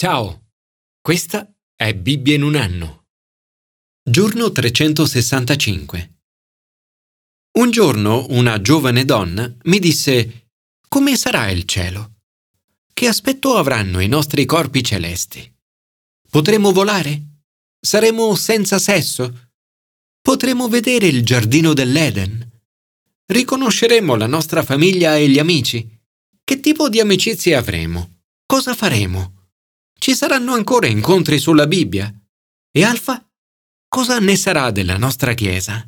Ciao, questa è Bibbia in un anno. Giorno 365. Un giorno una giovane donna mi disse Come sarà il cielo? Che aspetto avranno i nostri corpi celesti? Potremo volare? Saremo senza sesso? Potremo vedere il giardino dell'Eden? Riconosceremo la nostra famiglia e gli amici? Che tipo di amicizie avremo? Cosa faremo? Ci saranno ancora incontri sulla Bibbia? E Alfa? Cosa ne sarà della nostra Chiesa?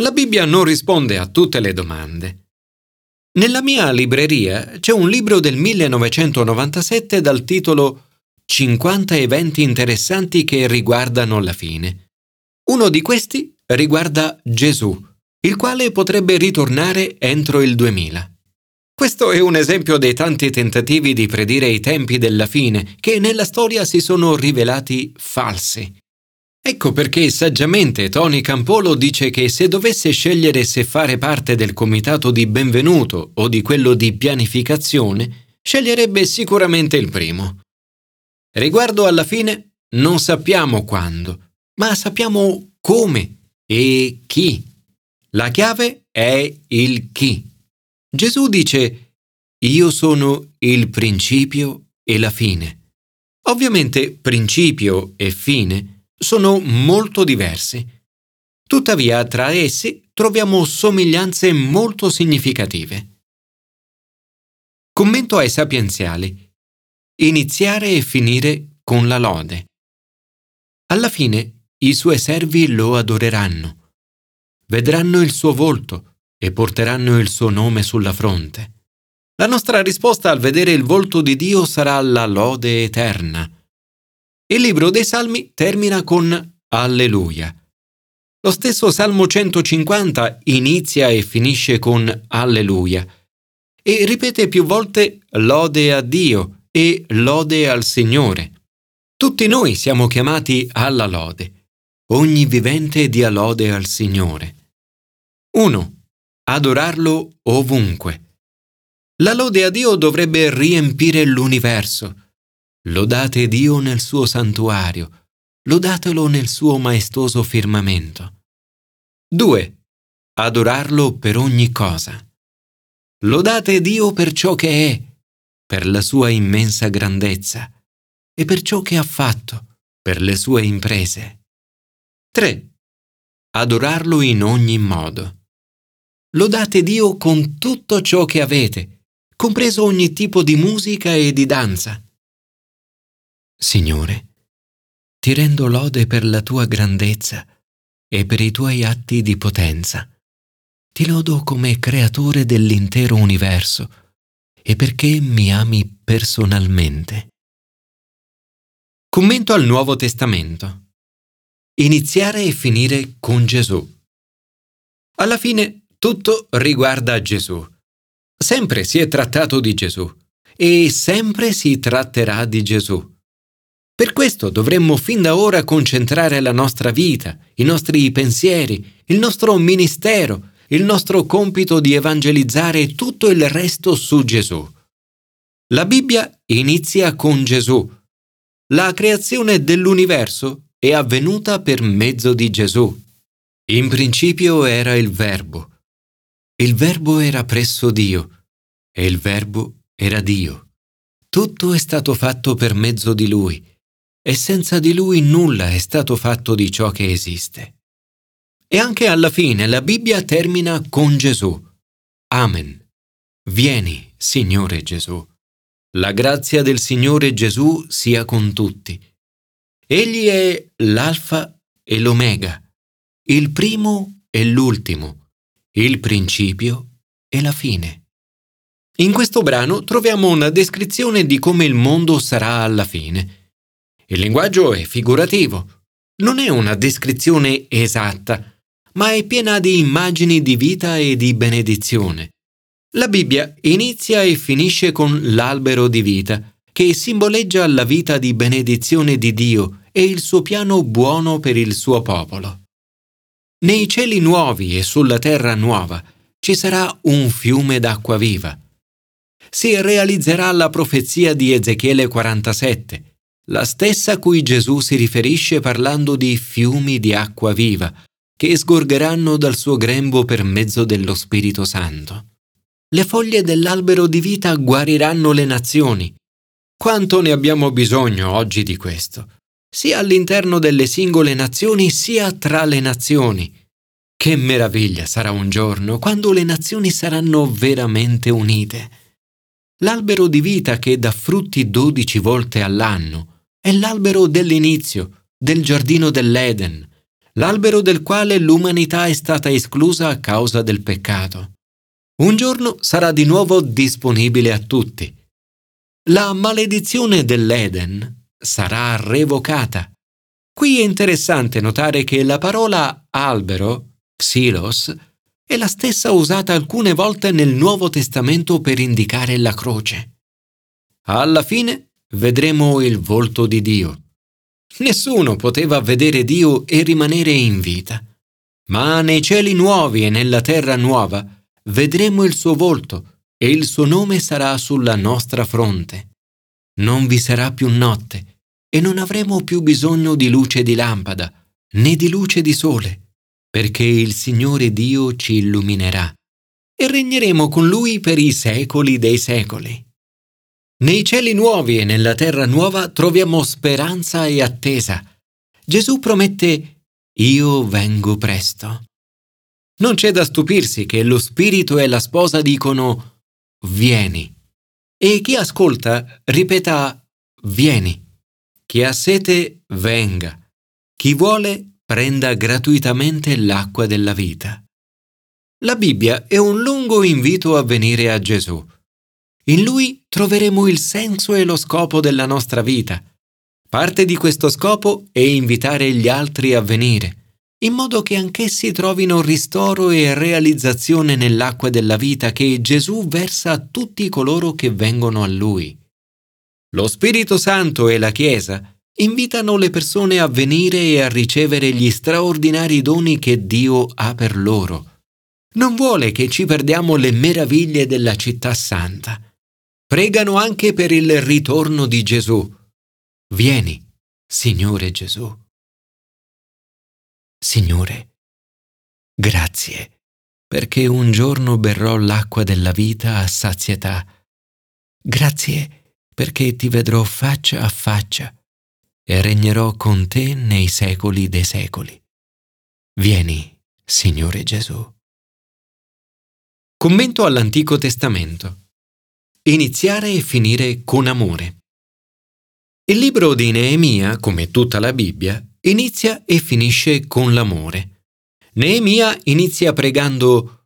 La Bibbia non risponde a tutte le domande. Nella mia libreria c'è un libro del 1997 dal titolo 50 eventi interessanti che riguardano la fine. Uno di questi riguarda Gesù, il quale potrebbe ritornare entro il 2000. Questo è un esempio dei tanti tentativi di predire i tempi della fine che nella storia si sono rivelati falsi. Ecco perché saggiamente Tony Campolo dice che se dovesse scegliere se fare parte del comitato di benvenuto o di quello di pianificazione, sceglierebbe sicuramente il primo. Riguardo alla fine, non sappiamo quando, ma sappiamo come e chi. La chiave è il chi. Gesù dice, io sono il principio e la fine. Ovviamente principio e fine sono molto diversi. Tuttavia tra essi troviamo somiglianze molto significative. Commento ai sapienziali. Iniziare e finire con la lode. Alla fine i suoi servi lo adoreranno. Vedranno il suo volto e porteranno il suo nome sulla fronte. La nostra risposta al vedere il volto di Dio sarà la lode eterna. Il libro dei Salmi termina con Alleluia. Lo stesso Salmo 150 inizia e finisce con Alleluia e ripete più volte lode a Dio e lode al Signore. Tutti noi siamo chiamati alla lode. Ogni vivente dia lode al Signore. 1 adorarlo ovunque. La lode a Dio dovrebbe riempire l'universo. Lodate Dio nel suo santuario, lodatelo nel suo maestoso firmamento. 2. Adorarlo per ogni cosa. Lodate Dio per ciò che è, per la sua immensa grandezza e per ciò che ha fatto, per le sue imprese. 3. Adorarlo in ogni modo. Lodate Dio con tutto ciò che avete, compreso ogni tipo di musica e di danza. Signore, ti rendo lode per la tua grandezza e per i tuoi atti di potenza. Ti lodo come creatore dell'intero universo e perché mi ami personalmente. Commento al Nuovo Testamento. Iniziare e finire con Gesù. Alla fine tutto riguarda Gesù. Sempre si è trattato di Gesù e sempre si tratterà di Gesù. Per questo dovremmo fin da ora concentrare la nostra vita, i nostri pensieri, il nostro ministero, il nostro compito di evangelizzare tutto il resto su Gesù. La Bibbia inizia con Gesù. La creazione dell'universo è avvenuta per mezzo di Gesù. In principio era il Verbo il Verbo era presso Dio e il Verbo era Dio. Tutto è stato fatto per mezzo di Lui e senza di Lui nulla è stato fatto di ciò che esiste. E anche alla fine la Bibbia termina con Gesù. Amen. Vieni, Signore Gesù. La grazia del Signore Gesù sia con tutti. Egli è l'Alfa e l'Omega, il primo e l'ultimo il principio e la fine. In questo brano troviamo una descrizione di come il mondo sarà alla fine. Il linguaggio è figurativo, non è una descrizione esatta, ma è piena di immagini di vita e di benedizione. La Bibbia inizia e finisce con l'albero di vita, che simboleggia la vita di benedizione di Dio e il suo piano buono per il suo popolo. Nei cieli nuovi e sulla terra nuova ci sarà un fiume d'acqua viva. si realizzerà la profezia di Ezechiele 47, la stessa a cui Gesù si riferisce parlando di fiumi di acqua viva, che sgorgeranno dal suo grembo per mezzo dello Spirito Santo. Le foglie dell'albero di vita guariranno le nazioni. Quanto ne abbiamo bisogno oggi di questo, sia all'interno delle singole nazioni sia tra le nazioni. Che meraviglia sarà un giorno quando le nazioni saranno veramente unite. L'albero di vita che dà frutti dodici volte all'anno è l'albero dell'inizio, del giardino dell'Eden, l'albero del quale l'umanità è stata esclusa a causa del peccato. Un giorno sarà di nuovo disponibile a tutti. La maledizione dell'Eden sarà revocata. Qui è interessante notare che la parola albero, xilos, è la stessa usata alcune volte nel Nuovo Testamento per indicare la croce. Alla fine vedremo il volto di Dio. Nessuno poteva vedere Dio e rimanere in vita. Ma nei cieli nuovi e nella terra nuova vedremo il suo volto e il suo nome sarà sulla nostra fronte. Non vi sarà più notte e non avremo più bisogno di luce di lampada né di luce di sole, perché il Signore Dio ci illuminerà e regneremo con Lui per i secoli dei secoli. Nei cieli nuovi e nella terra nuova troviamo speranza e attesa. Gesù promette Io vengo presto. Non c'è da stupirsi che lo Spirito e la sposa dicono Vieni. E chi ascolta ripeta Vieni. Chi ha sete venga. Chi vuole prenda gratuitamente l'acqua della vita. La Bibbia è un lungo invito a venire a Gesù in lui troveremo il senso e lo scopo della nostra vita. Parte di questo scopo è invitare gli altri a venire, in modo che anch'essi trovino ristoro e realizzazione nell'acqua della vita che Gesù versa a tutti coloro che vengono a Lui. Lo Spirito Santo e la Chiesa invitano le persone a venire e a ricevere gli straordinari doni che Dio ha per loro. Non vuole che ci perdiamo le meraviglie della città santa Pregano anche per il ritorno di Gesù. Vieni, Signore Gesù. Signore, grazie, perché un giorno berrò l'acqua della vita a sazietà. Grazie perché ti vedrò faccia a faccia e regnerò con te nei secoli dei secoli. Vieni, Signore Gesù. Commento all'Antico Testamento. Iniziare e finire con amore. Il libro di Neemia, come tutta la Bibbia, inizia e finisce con l'amore. Neemia inizia pregando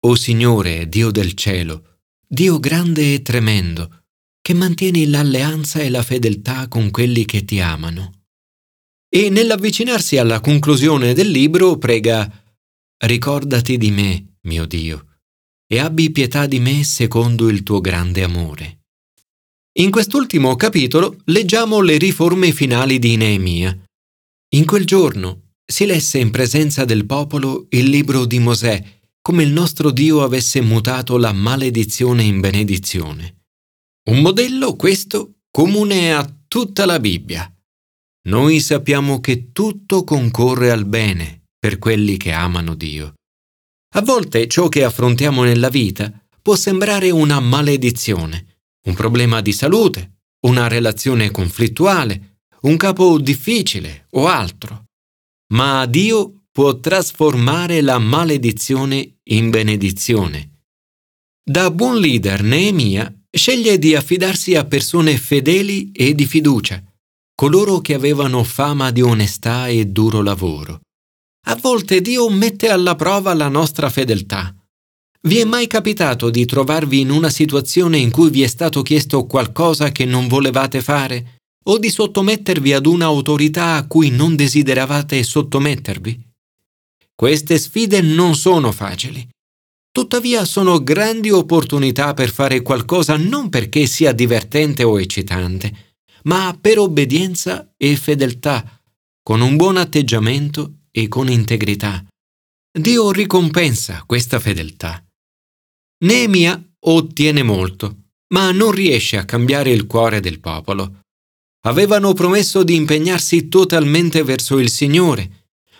O Signore, Dio del cielo, Dio grande e tremendo, che mantieni l'alleanza e la fedeltà con quelli che ti amano. E nell'avvicinarsi alla conclusione del libro prega Ricordati di me, mio Dio e abbi pietà di me secondo il tuo grande amore. In quest'ultimo capitolo leggiamo le riforme finali di Neemia. In quel giorno si lesse in presenza del popolo il libro di Mosè, come il nostro Dio avesse mutato la maledizione in benedizione. Un modello questo comune a tutta la Bibbia. Noi sappiamo che tutto concorre al bene per quelli che amano Dio. A volte ciò che affrontiamo nella vita può sembrare una maledizione, un problema di salute, una relazione conflittuale, un capo difficile o altro. Ma Dio può trasformare la maledizione in benedizione. Da buon leader Neemia sceglie di affidarsi a persone fedeli e di fiducia, coloro che avevano fama di onestà e duro lavoro. A volte Dio mette alla prova la nostra fedeltà. Vi è mai capitato di trovarvi in una situazione in cui vi è stato chiesto qualcosa che non volevate fare? O di sottomettervi ad un'autorità a cui non desideravate sottomettervi? Queste sfide non sono facili. Tuttavia sono grandi opportunità per fare qualcosa non perché sia divertente o eccitante, ma per obbedienza e fedeltà, con un buon atteggiamento e con integrità. Dio ricompensa questa fedeltà. Neemia ottiene molto, ma non riesce a cambiare il cuore del popolo. Avevano promesso di impegnarsi totalmente verso il Signore,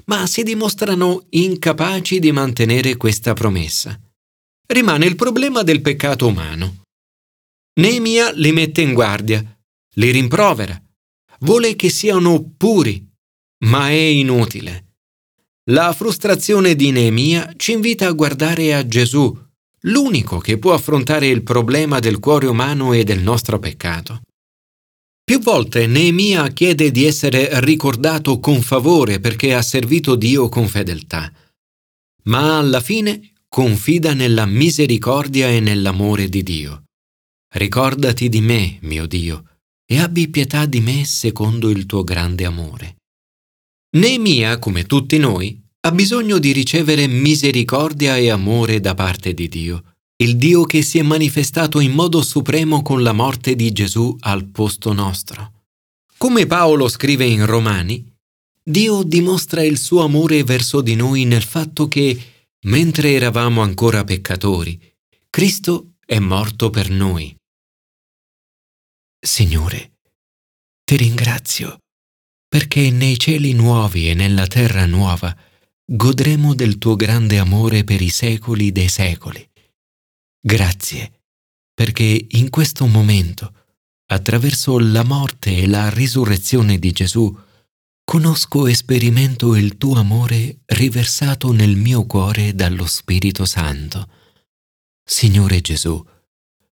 ma si dimostrano incapaci di mantenere questa promessa. Rimane il problema del peccato umano. Neemia li mette in guardia, li rimprovera, vuole che siano puri, ma è inutile. La frustrazione di Neemia ci invita a guardare a Gesù, l'unico che può affrontare il problema del cuore umano e del nostro peccato. Più volte Neemia chiede di essere ricordato con favore perché ha servito Dio con fedeltà, ma alla fine confida nella misericordia e nell'amore di Dio. Ricordati di me, mio Dio, e abbi pietà di me secondo il tuo grande amore. Neemia, come tutti noi, ha bisogno di ricevere misericordia e amore da parte di Dio, il Dio che si è manifestato in modo supremo con la morte di Gesù al posto nostro. Come Paolo scrive in Romani, Dio dimostra il suo amore verso di noi nel fatto che, mentre eravamo ancora peccatori, Cristo è morto per noi. Signore, ti ringrazio perché nei cieli nuovi e nella terra nuova godremo del tuo grande amore per i secoli dei secoli. Grazie, perché in questo momento, attraverso la morte e la risurrezione di Gesù, conosco e sperimento il tuo amore riversato nel mio cuore dallo Spirito Santo. Signore Gesù,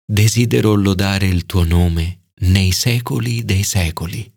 desidero lodare il tuo nome nei secoli dei secoli.